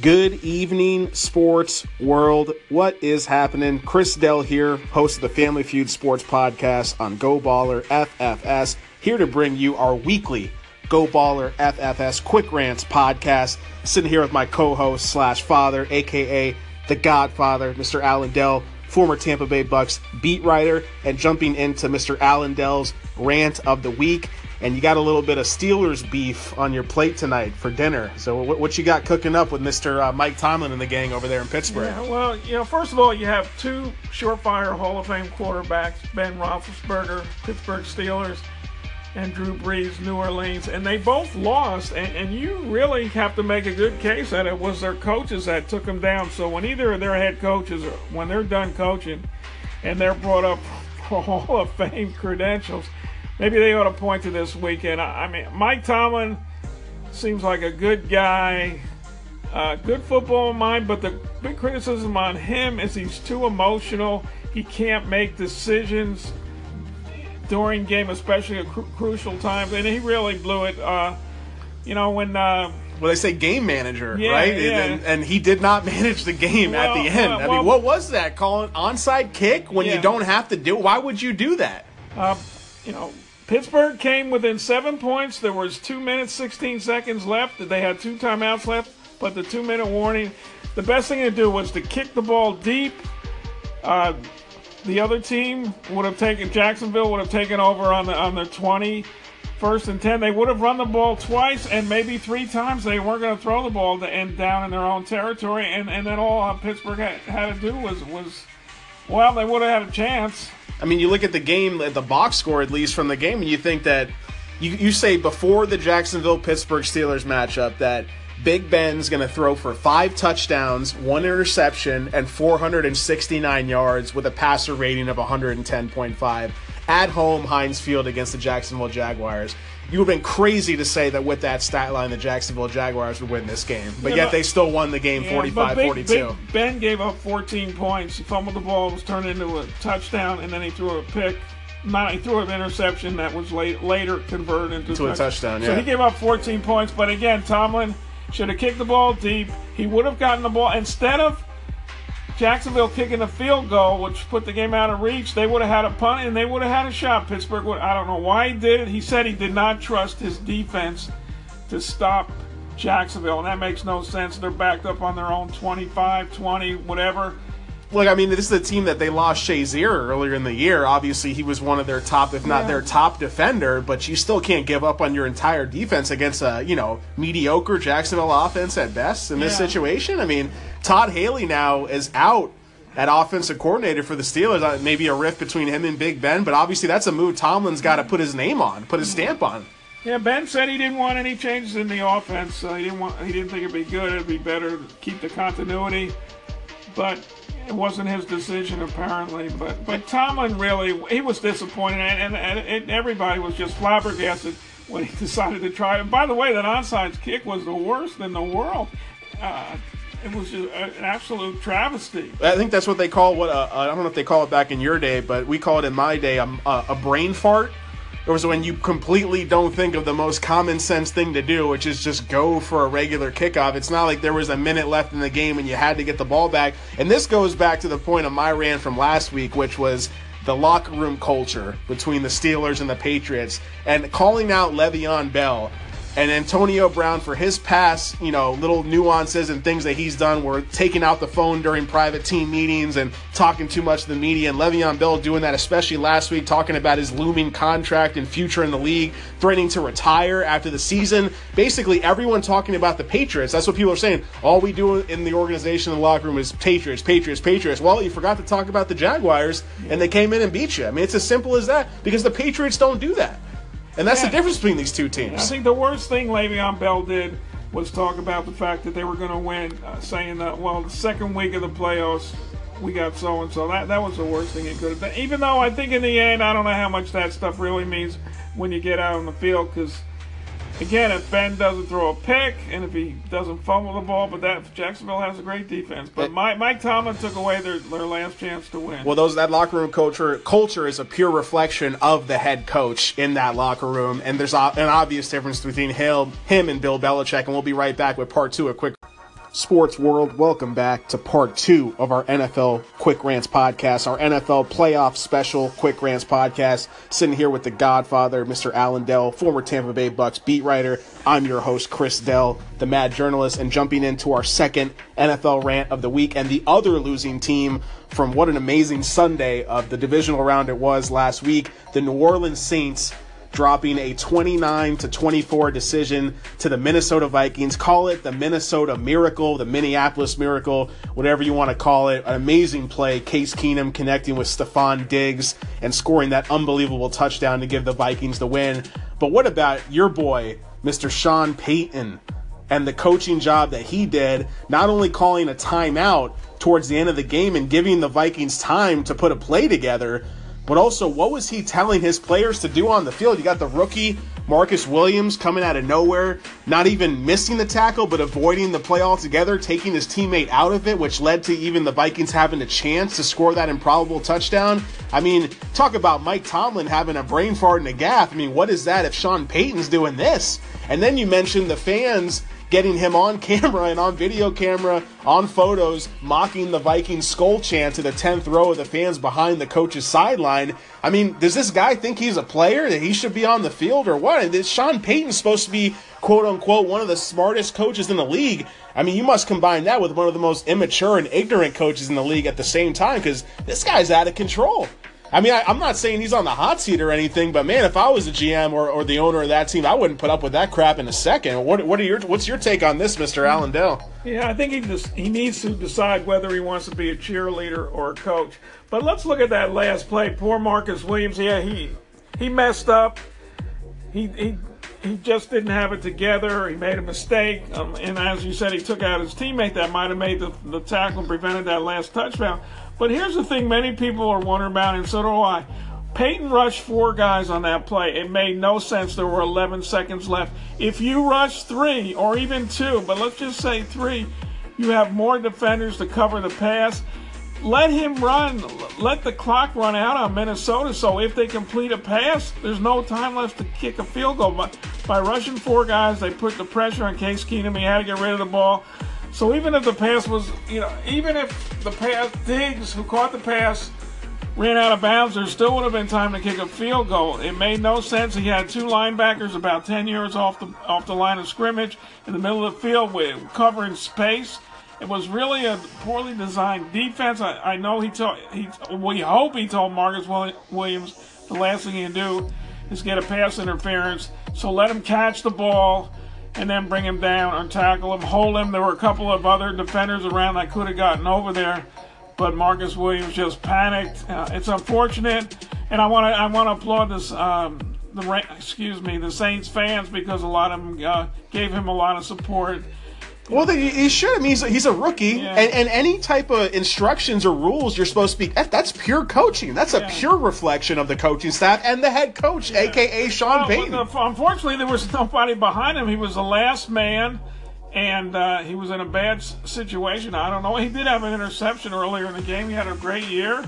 Good evening, sports world. What is happening? Chris Dell here, host of the Family Feud Sports Podcast on Go Baller FFS, here to bring you our weekly Go Baller FFS Quick Rants podcast. Sitting here with my co-host slash father, aka the Godfather, Mr. Allen Dell, former Tampa Bay Bucks beat writer, and jumping into Mr. Allen Dell's rant of the week and you got a little bit of Steelers beef on your plate tonight for dinner. So what, what you got cooking up with Mr. Uh, Mike Tomlin and the gang over there in Pittsburgh? Yeah, well, you know, first of all, you have two surefire Hall of Fame quarterbacks, Ben Roethlisberger, Pittsburgh Steelers, and Drew Brees, New Orleans, and they both lost. And, and you really have to make a good case that it was their coaches that took them down. So when either of their head coaches, when they're done coaching, and they're brought up Hall of Fame credentials maybe they ought to point to this weekend. I, mean, Mike Tomlin seems like a good guy, uh, good football mind, but the big criticism on him is he's too emotional. He can't make decisions during game, especially at cru- crucial times, and he really blew it. Uh, you know when. Uh, well, they say game manager, yeah, right? Yeah. And, and, he did not manage the game well, at the end. Well, I mean, what was that? Calling onside kick when yeah. you don't have to do? Why would you do that? Uh, you know, Pittsburgh came within seven points. There was two minutes, 16 seconds left. They had two timeouts left, but the two minute warning. The best thing to do was to kick the ball deep. Uh, the other team would have taken Jacksonville would have taken over on the on their 20, first and 10. They would have run the ball twice and maybe three times. They weren't going to throw the ball to end down in their own territory. And, and then all Pittsburgh had, had to do was was well, they would have had a chance. I mean, you look at the game, at the box score at least from the game, and you think that you, you say before the Jacksonville Pittsburgh Steelers matchup that Big Ben's going to throw for five touchdowns, one interception, and 469 yards with a passer rating of 110.5 at home Heinz Field against the Jacksonville Jaguars you would have been crazy to say that with that stat line, the Jacksonville Jaguars would win this game. But yeah, yet but, they still won the game 45 yeah, 42. ben gave up 14 points. He fumbled the ball, was turned into a touchdown, and then he threw a pick. Not, he threw an interception that was late, later converted into to a touchdown. Yeah. So he gave up 14 points. But again, Tomlin should have kicked the ball deep. He would have gotten the ball instead of Jacksonville kicking a field goal, which put the game out of reach, they would have had a punt and they would have had a shot. Pittsburgh would, I don't know why he did it. He said he did not trust his defense to stop Jacksonville, and that makes no sense. They're backed up on their own 25, 20, whatever. Look, I mean, this is a team that they lost Shazier earlier in the year. Obviously, he was one of their top, if not yeah. their top defender, but you still can't give up on your entire defense against a, you know, mediocre Jacksonville offense at best in this yeah. situation. I mean, Todd Haley now is out at offensive coordinator for the Steelers. Uh, maybe a rift between him and Big Ben, but obviously that's a move Tomlin's got to put his name on, put his stamp on. Yeah, Ben said he didn't want any changes in the offense. He didn't want. He didn't think it'd be good. It'd be better to keep the continuity. But it wasn't his decision apparently, but but Tomlin really he was disappointed, and, and, and everybody was just flabbergasted when he decided to try. And by the way, that onside kick was the worst in the world. Uh, it was an absolute travesty. I think that's what they call what uh, I don't know if they call it back in your day, but we call it in my day a, a brain fart It was when you completely don't think of the most common sense thing to do, which is just go for a regular kickoff. It's not like there was a minute left in the game and you had to get the ball back. And this goes back to the point of my rant from last week, which was the locker room culture between the Steelers and the Patriots and calling out Le'Veon Bell and Antonio Brown for his past, you know, little nuances and things that he's done were taking out the phone during private team meetings and talking too much to the media. And Le'Veon Bell doing that, especially last week, talking about his looming contract and future in the league, threatening to retire after the season. Basically, everyone talking about the Patriots. That's what people are saying. All we do in the organization, in the locker room, is Patriots, Patriots, Patriots. Well, you forgot to talk about the Jaguars, and they came in and beat you. I mean, it's as simple as that because the Patriots don't do that. And that's yeah. the difference between these two teams. I think the worst thing Le'Veon Bell did was talk about the fact that they were going to win, uh, saying that, well, the second week of the playoffs, we got so and so. That that was the worst thing he could have done. Even though I think in the end, I don't know how much that stuff really means when you get out on the field because again, if Ben doesn't throw a pick and if he doesn't fumble the ball, but that Jacksonville has a great defense. But eh. Mike, Mike Tomlin took away their, their last chance to win. Well, those that locker room culture culture is a pure reflection of the head coach in that locker room, and there's an obvious difference between him, him and Bill Belichick. And we'll be right back with part two. A quick. Sports world, welcome back to part two of our NFL Quick Rants podcast, our NFL playoff special Quick Rants podcast. Sitting here with the Godfather, Mr. Alan Dell, former Tampa Bay Bucks beat writer. I'm your host, Chris Dell, the Mad Journalist, and jumping into our second NFL rant of the week and the other losing team from what an amazing Sunday of the divisional round it was last week, the New Orleans Saints dropping a 29 to 24 decision to the Minnesota Vikings. Call it the Minnesota Miracle, the Minneapolis Miracle, whatever you want to call it. An amazing play. Case Keenum connecting with Stefon Diggs and scoring that unbelievable touchdown to give the Vikings the win. But what about your boy, Mr. Sean Payton? And the coaching job that he did, not only calling a timeout towards the end of the game and giving the Vikings time to put a play together, but also what was he telling his players to do on the field? You got the rookie Marcus Williams coming out of nowhere, not even missing the tackle, but avoiding the play altogether, taking his teammate out of it, which led to even the Vikings having a chance to score that improbable touchdown. I mean, talk about Mike Tomlin having a brain fart and a gaff. I mean, what is that if Sean Payton's doing this? And then you mentioned the fans getting him on camera and on video camera, on photos, mocking the Vikings skull chant to the 10th row of the fans behind the coach's sideline. I mean, does this guy think he's a player, that he should be on the field, or what? And Sean Payton's supposed to be, quote unquote, one of the smartest coaches in the league. I mean, you must combine that with one of the most immature and ignorant coaches in the league at the same time, because this guy's out of control. I mean, I, am not saying he's on the hot seat or anything, but man, if I was a GM or, or the owner of that team, I wouldn't put up with that crap in a second. What what are your what's your take on this, Mister Allen Dell? Yeah, I think he just he needs to decide whether he wants to be a cheerleader or a coach. But let's look at that last play. Poor Marcus Williams. Yeah, he he messed up. He he he just didn't have it together. He made a mistake, um, and as you said, he took out his teammate that might have made the, the tackle prevented that last touchdown. But here's the thing many people are wondering about, and so do I. Payton rushed four guys on that play. It made no sense. There were 11 seconds left. If you rush three or even two, but let's just say three, you have more defenders to cover the pass. Let him run. Let the clock run out on Minnesota. So if they complete a pass, there's no time left to kick a field goal. But by rushing four guys, they put the pressure on Case Keenum. He had to get rid of the ball. So even if the pass was, you know, even if the pass, Diggs, who caught the pass, ran out of bounds, there still would have been time to kick a field goal. It made no sense. He had two linebackers about 10 yards off the off the line of scrimmage in the middle of the field with covering space. It was really a poorly designed defense. I, I know he told he we hope he told Marcus Williams the last thing he can do is get a pass interference. So let him catch the ball and then bring him down and tackle him, hold him. There were a couple of other defenders around that could have gotten over there, but Marcus Williams just panicked. Uh, it's unfortunate, and I want to I want to applaud this. Um, the excuse me, the Saints fans because a lot of them uh, gave him a lot of support well, he should. I mean, he's a, he's a rookie, yeah. and, and any type of instructions or rules you're supposed to be. That's pure coaching. That's a yeah. pure reflection of the coaching staff and the head coach, yeah. aka Sean well, Payton. The, unfortunately, there was nobody behind him. He was the last man, and uh, he was in a bad situation. I don't know. He did have an interception earlier in the game. He had a great year.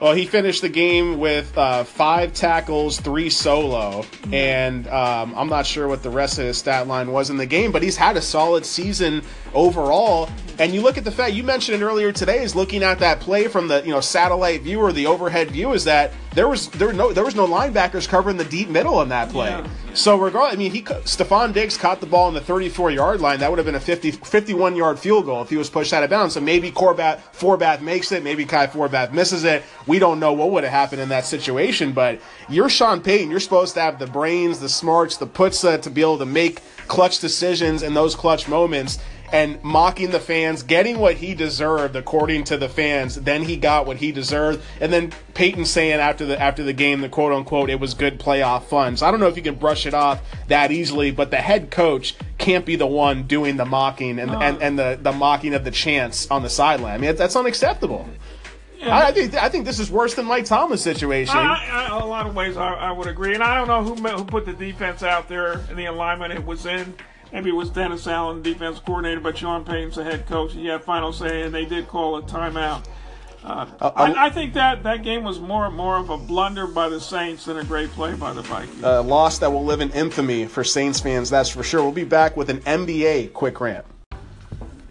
Well, he finished the game with uh, five tackles, three solo, and um, I'm not sure what the rest of his stat line was in the game, but he's had a solid season overall. And you look at the fact you mentioned it earlier today is looking at that play from the you know satellite view or the overhead view is that there was there no there was no linebackers covering the deep middle in that play. Yeah. So regardless, I mean, he Stefon Diggs caught the ball on the 34 yard line. That would have been a 50 51 yard field goal if he was pushed out of bounds. So maybe Corbat Forbath makes it, maybe Kai Forbath misses it. We don't know what would have happened in that situation. But you're Sean Payton. You're supposed to have the brains, the smarts, the putsa to be able to make clutch decisions in those clutch moments and mocking the fans, getting what he deserved according to the fans. Then he got what he deserved, and then Payton saying after the after the game, the quote unquote, it was good playoff fun. So I don't know if you can brush it off that easily, but the head coach can't be the one doing the mocking and and, and the the mocking of the chants on the sideline. I mean that's unacceptable. Yeah. I, I, think I think this is worse than Mike Thomas' situation. I, I, a lot of ways, I, would agree, and I don't know who who put the defense out there and the alignment it was in. Maybe it was Dennis Allen, defense coordinator, but Sean Payton's the head coach. He had final say, and they did call a timeout. Uh, uh, I, I, think that that game was more more of a blunder by the Saints than a great play by the Vikings. A loss that will live in infamy for Saints fans, that's for sure. We'll be back with an NBA quick rant.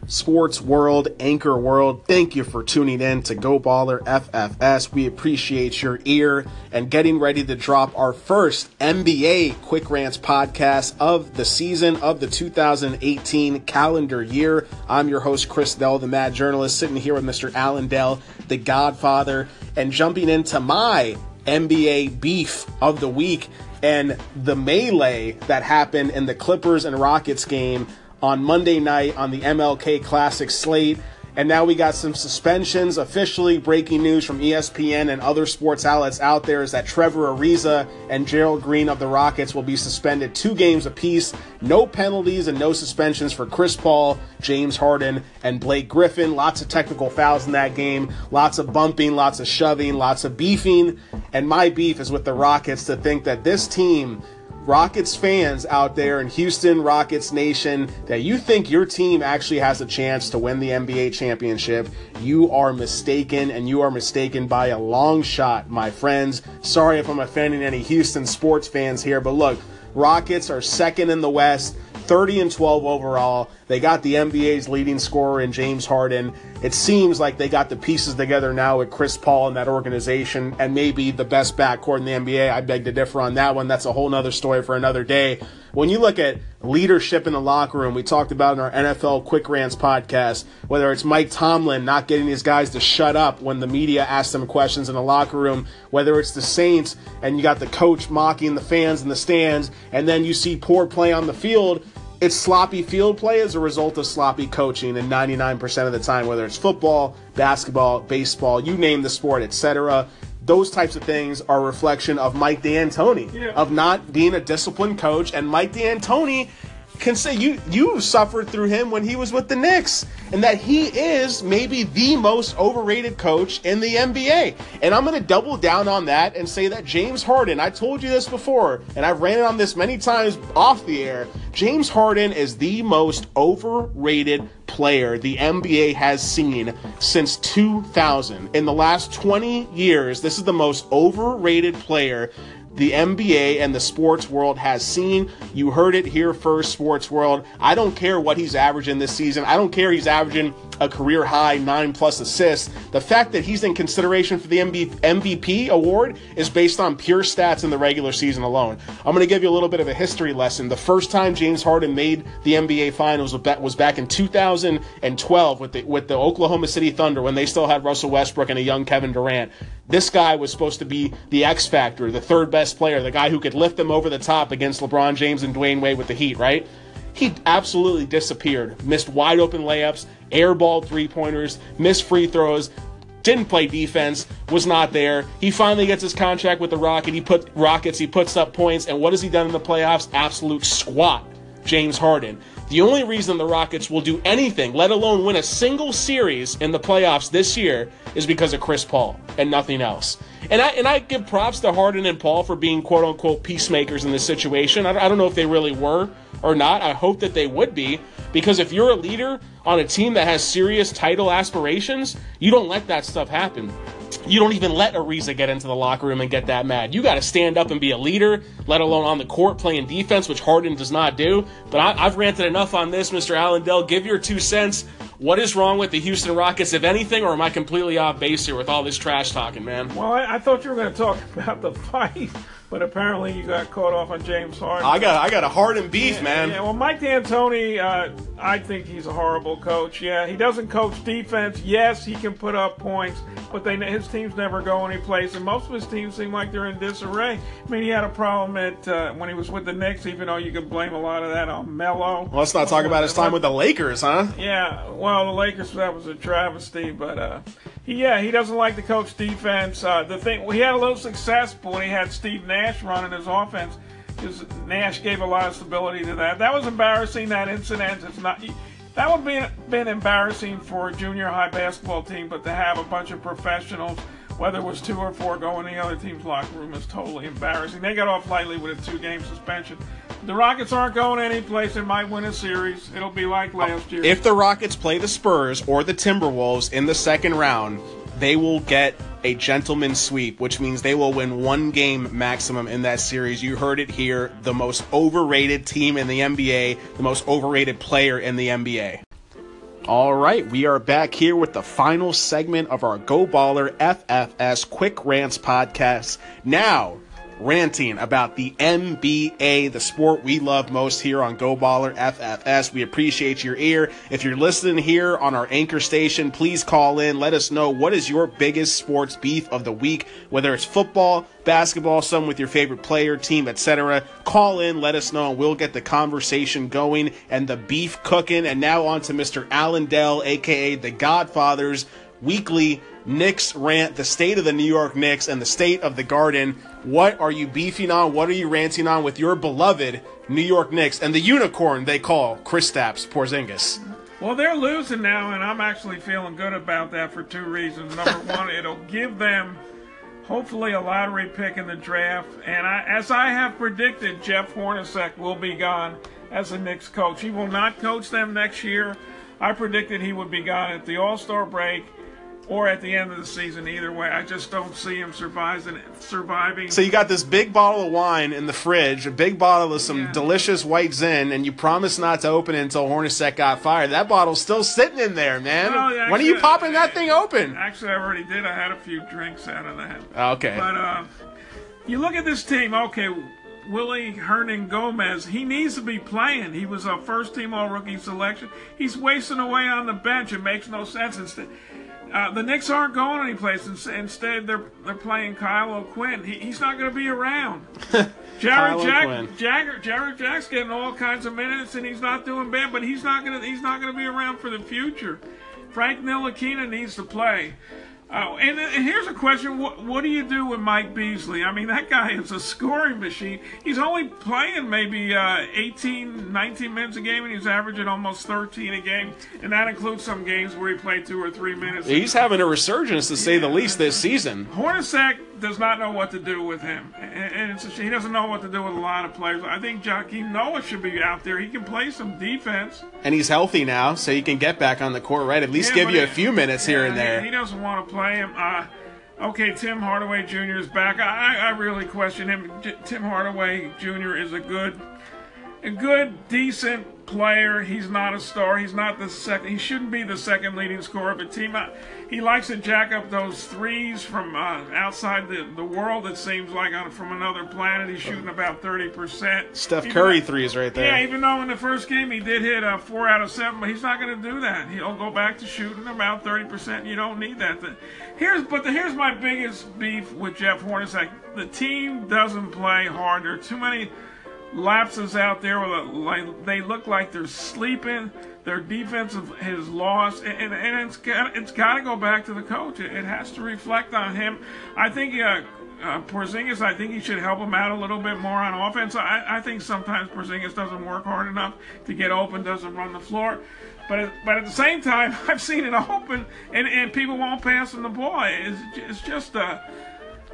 Sports World, Anchor World, thank you for tuning in to Go Baller FFS. We appreciate your ear and getting ready to drop our first NBA Quick Rants podcast of the season of the 2018 calendar year. I'm your host, Chris Dell, the mad journalist, sitting here with Mr. Alan Dell, the godfather, and jumping into my NBA beef of the week and the melee that happened in the Clippers and Rockets game on Monday night on the MLK Classic slate. And now we got some suspensions. Officially, breaking news from ESPN and other sports outlets out there is that Trevor Ariza and Gerald Green of the Rockets will be suspended two games apiece. No penalties and no suspensions for Chris Paul, James Harden, and Blake Griffin. Lots of technical fouls in that game. Lots of bumping, lots of shoving, lots of beefing. And my beef is with the Rockets to think that this team Rockets fans out there in Houston, Rockets Nation, that you think your team actually has a chance to win the NBA championship, you are mistaken, and you are mistaken by a long shot, my friends. Sorry if I'm offending any Houston sports fans here, but look, Rockets are second in the West. 30 and 12 overall. They got the NBA's leading scorer in James Harden. It seems like they got the pieces together now with Chris Paul and that organization and maybe the best backcourt in the NBA. I beg to differ on that one. That's a whole nother story for another day. When you look at leadership in the locker room, we talked about in our NFL Quick Rants podcast, whether it's Mike Tomlin not getting these guys to shut up when the media asks them questions in the locker room, whether it's the Saints and you got the coach mocking the fans in the stands, and then you see poor play on the field it's sloppy field play as a result of sloppy coaching and 99% of the time whether it's football basketball baseball you name the sport etc those types of things are a reflection of mike d'antoni yeah. of not being a disciplined coach and mike d'antoni can say you you suffered through him when he was with the Knicks, and that he is maybe the most overrated coach in the NBA. And I'm going to double down on that and say that James Harden. I told you this before, and I've ran it on this many times off the air. James Harden is the most overrated player the NBA has seen since 2000. In the last 20 years, this is the most overrated player the NBA and the sports world has seen. You heard it here first, sports world. I don't care what he's averaging this season. I don't care he's averaging a career high nine plus assists. The fact that he's in consideration for the MVP award is based on pure stats in the regular season alone. I'm going to give you a little bit of a history lesson. The first time James Harden made the NBA Finals was back in 2012 with the with the Oklahoma City Thunder when they still had Russell Westbrook and a young Kevin Durant. This guy was supposed to be the X factor, the third best player, the guy who could lift them over the top against LeBron James and Dwyane Wade with the Heat, right? He absolutely disappeared. Missed wide open layups, airball three pointers, missed free throws, didn't play defense, was not there. He finally gets his contract with the Rocket. He put Rockets, he puts up points, and what has he done in the playoffs? Absolute squat. James Harden. The only reason the Rockets will do anything, let alone win a single series in the playoffs this year, is because of Chris Paul and nothing else. And I and I give props to Harden and Paul for being quote unquote peacemakers in this situation. I, I don't know if they really were or not. I hope that they would be because if you're a leader on a team that has serious title aspirations, you don't let that stuff happen you don't even let Ariza get into the locker room and get that mad. You got to stand up and be a leader, let alone on the court playing defense, which Harden does not do. But I, have ranted enough on this, Mr. Allen Dell. Give your two cents. What is wrong with the Houston Rockets, if anything, or am I completely off base here with all this trash talking, man? Well, I, I thought you were going to talk about the fight but apparently you got caught off on James Harden. I got I got a Harden beef, yeah, man. Yeah, well, Mike D'Antoni, uh, I think he's a horrible coach. Yeah, he doesn't coach defense. Yes, he can put up points, but they his teams never go anyplace, and most of his teams seem like they're in disarray. I mean, he had a problem at uh, when he was with the Knicks, even though you can blame a lot of that on Melo. Well, let's not talk about his time with the Lakers, huh? Yeah, well, the Lakers that was a travesty, but uh, yeah, he doesn't like to coach defense. Uh, the thing well, he had a little success when he had Steve Nash running his offense because Nash gave a lot of stability to that. That was embarrassing. That incident. It's not. That would be been embarrassing for a junior high basketball team, but to have a bunch of professionals, whether it was two or four, going in the other team's locker room is totally embarrassing. They got off lightly with a two-game suspension. The Rockets aren't going anyplace. They might win a series. It'll be like uh, last year. If the Rockets play the Spurs or the Timberwolves in the second round, they will get a gentleman sweep, which means they will win one game maximum in that series. You heard it here. The most overrated team in the NBA, the most overrated player in the NBA. All right, we are back here with the final segment of our Go Baller FFS Quick Rants podcast. Now, ranting about the NBA, the sport we love most here on Go Baller FFS. We appreciate your ear. If you're listening here on our anchor station, please call in. Let us know what is your biggest sports beef of the week, whether it's football, basketball, some with your favorite player, team, etc. Call in, let us know, and we'll get the conversation going and the beef cooking. And now on to Mr. Allen Dell, aka the Godfathers weekly Knicks rant, the state of the New York Knicks and the state of the Garden. What are you beefing on? What are you ranting on with your beloved New York Knicks and the unicorn they call Kristaps Porzingis? Well, they're losing now, and I'm actually feeling good about that for two reasons. Number one, it'll give them hopefully a lottery pick in the draft, and I, as I have predicted, Jeff Hornacek will be gone as a Knicks coach. He will not coach them next year. I predicted he would be gone at the All Star break or at the end of the season. Either way, I just don't see him surviving. Surviving. So you got this big bottle of wine in the fridge, a big bottle of some Yeah. delicious white Zin, and you promised not to open it until Hornacek got fired. That bottle's still sitting in there, man. Well, when are you popping that thing open? Actually, I already did. I had a few drinks out of that. Okay. But uh, you look at this team. Okay, Willy Hernangomez. He needs to be playing. He was a first-team All-Rookie selection. He's wasting away on the bench. It makes no sense. Instead, uh, the Knicks aren't going anyplace. Instead, they're they're playing Kyle O'Quinn. He, he's not going to be around. Jarrett Jack, Jagger, Jarrett Jack's getting all kinds of minutes, and he's not doing bad. But he's not gonna he's not gonna be around for the future. Frank Ntilikina needs to play. Uh, and, and here's a question: what, what do you do with Mike Beasley? I mean, that guy is a scoring machine. He's only playing maybe uh, 18, 19 minutes a game, and he's averaging almost 13 a game, and that includes some games where he played two or three minutes. He's having a resurgence, to say the least, this season. Hornacek does not know what to do with him, and and it's a, he doesn't know what to do with a lot of players. I think Joakim Noah should be out there. He can play some defense. And he's healthy now, so he can get back on the court, right? At least Yeah, give you a few minutes here and there. He, doesn't want to play him. Uh, okay, Tim Hardaway Jr. is back. I, I I really question him. J- Tim Hardaway Jr. is a good, a good, decent player. He's not a star. He's not the second. He shouldn't be the second leading scorer of a team. He likes to jack up those threes from uh, outside the, the world. It seems like on, from another planet. He's shooting about thirty percent. Steph Curry threes right there. Yeah, even though in the first game he did hit uh, four out of seven, but he's not going to do that. He'll go back to shooting about thirty percent. You don't need that. The- here's but the, here's my biggest beef with Jeff Hornacek. The team doesn't play hard. There are too many lapses out there where they look like they're sleeping. Their defensive is lost, and, and, and it's got it's got to go back to the coach. It, it has to reflect on him. I think uh, uh, Porzingis, I think he should help him out a little bit more on offense. I, I think sometimes Porzingis doesn't work hard enough to get open, doesn't run the floor. But at, but at the same time, I've seen it open, and, and people won't pass him the ball. It's, it's just uh,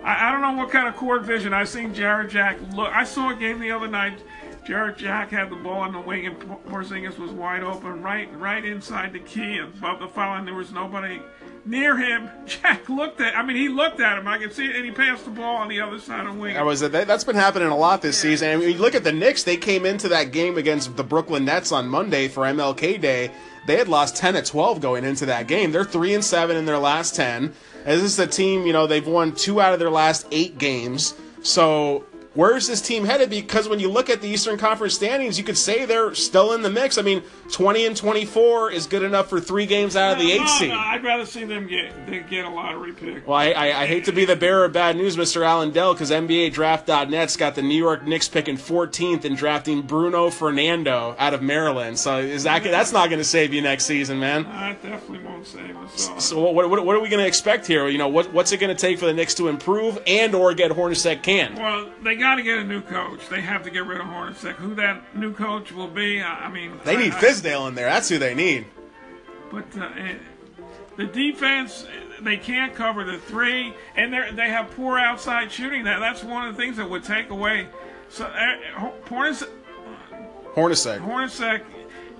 I, I don't know what kind of court vision. I've seen Jarrett Jack look. I saw a game the other night. Jarrett Jack had the ball on the wing, and Por- Porzingis was wide open, right, right inside the key above the foul, and there was nobody near him. Jack looked at. I mean, he looked at him. I could see it, and he passed the ball on the other side of the wing. That was that, that's been happening a lot this season. I mean, you look at the Knicks; they came into that game against the Brooklyn Nets on Monday for MLK Day. They had lost ten to twelve going into that game. They're three and seven in their last ten. And this is a team, you know, they've won two out of their last eight games. So where's this team headed? Because when you look at the Eastern Conference standings, you could say they're still in the mix. I mean, twenty and twenty-four is good enough for three games out of the eight No, seed. no, I'd rather see them get they get a lottery pick. Well, I, I, I hate to be the bearer of bad news, Mr. Allen Dell, because NBADraft.net's got the New York Knicks picking 14th and drafting Bruno Fernando out of Maryland. So is that that's not going to save you next season, man? That definitely won't save us. all. So what, what, what are we going to expect here? You know, what, what's it going to take for the Knicks to improve and or get Hornacek canned? Well, they got to get a new coach. They have to get rid of Hornacek. Who that new coach will be, I I mean, They need I- I- Fizdale in there. That's who they need. But uh, eh, the defense, they can't cover the three, and they they have poor outside shooting. That that's one of the things that would take away. So uh, Hornacek, Hornacek. Hornacek,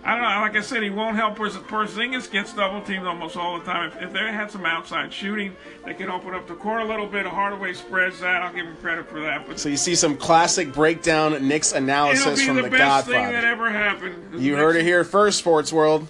I don't know. Like I said, he won't help. Porz- Porzingis gets double teamed almost all the time. If, if they had some outside shooting, they could open up the court a little bit. Hardaway spreads that. I'll give him credit for that. But So you see some classic breakdown Knicks it'll analysis be from the, the, best thing Godfather. that ever happened. You heard it here first, Sports World.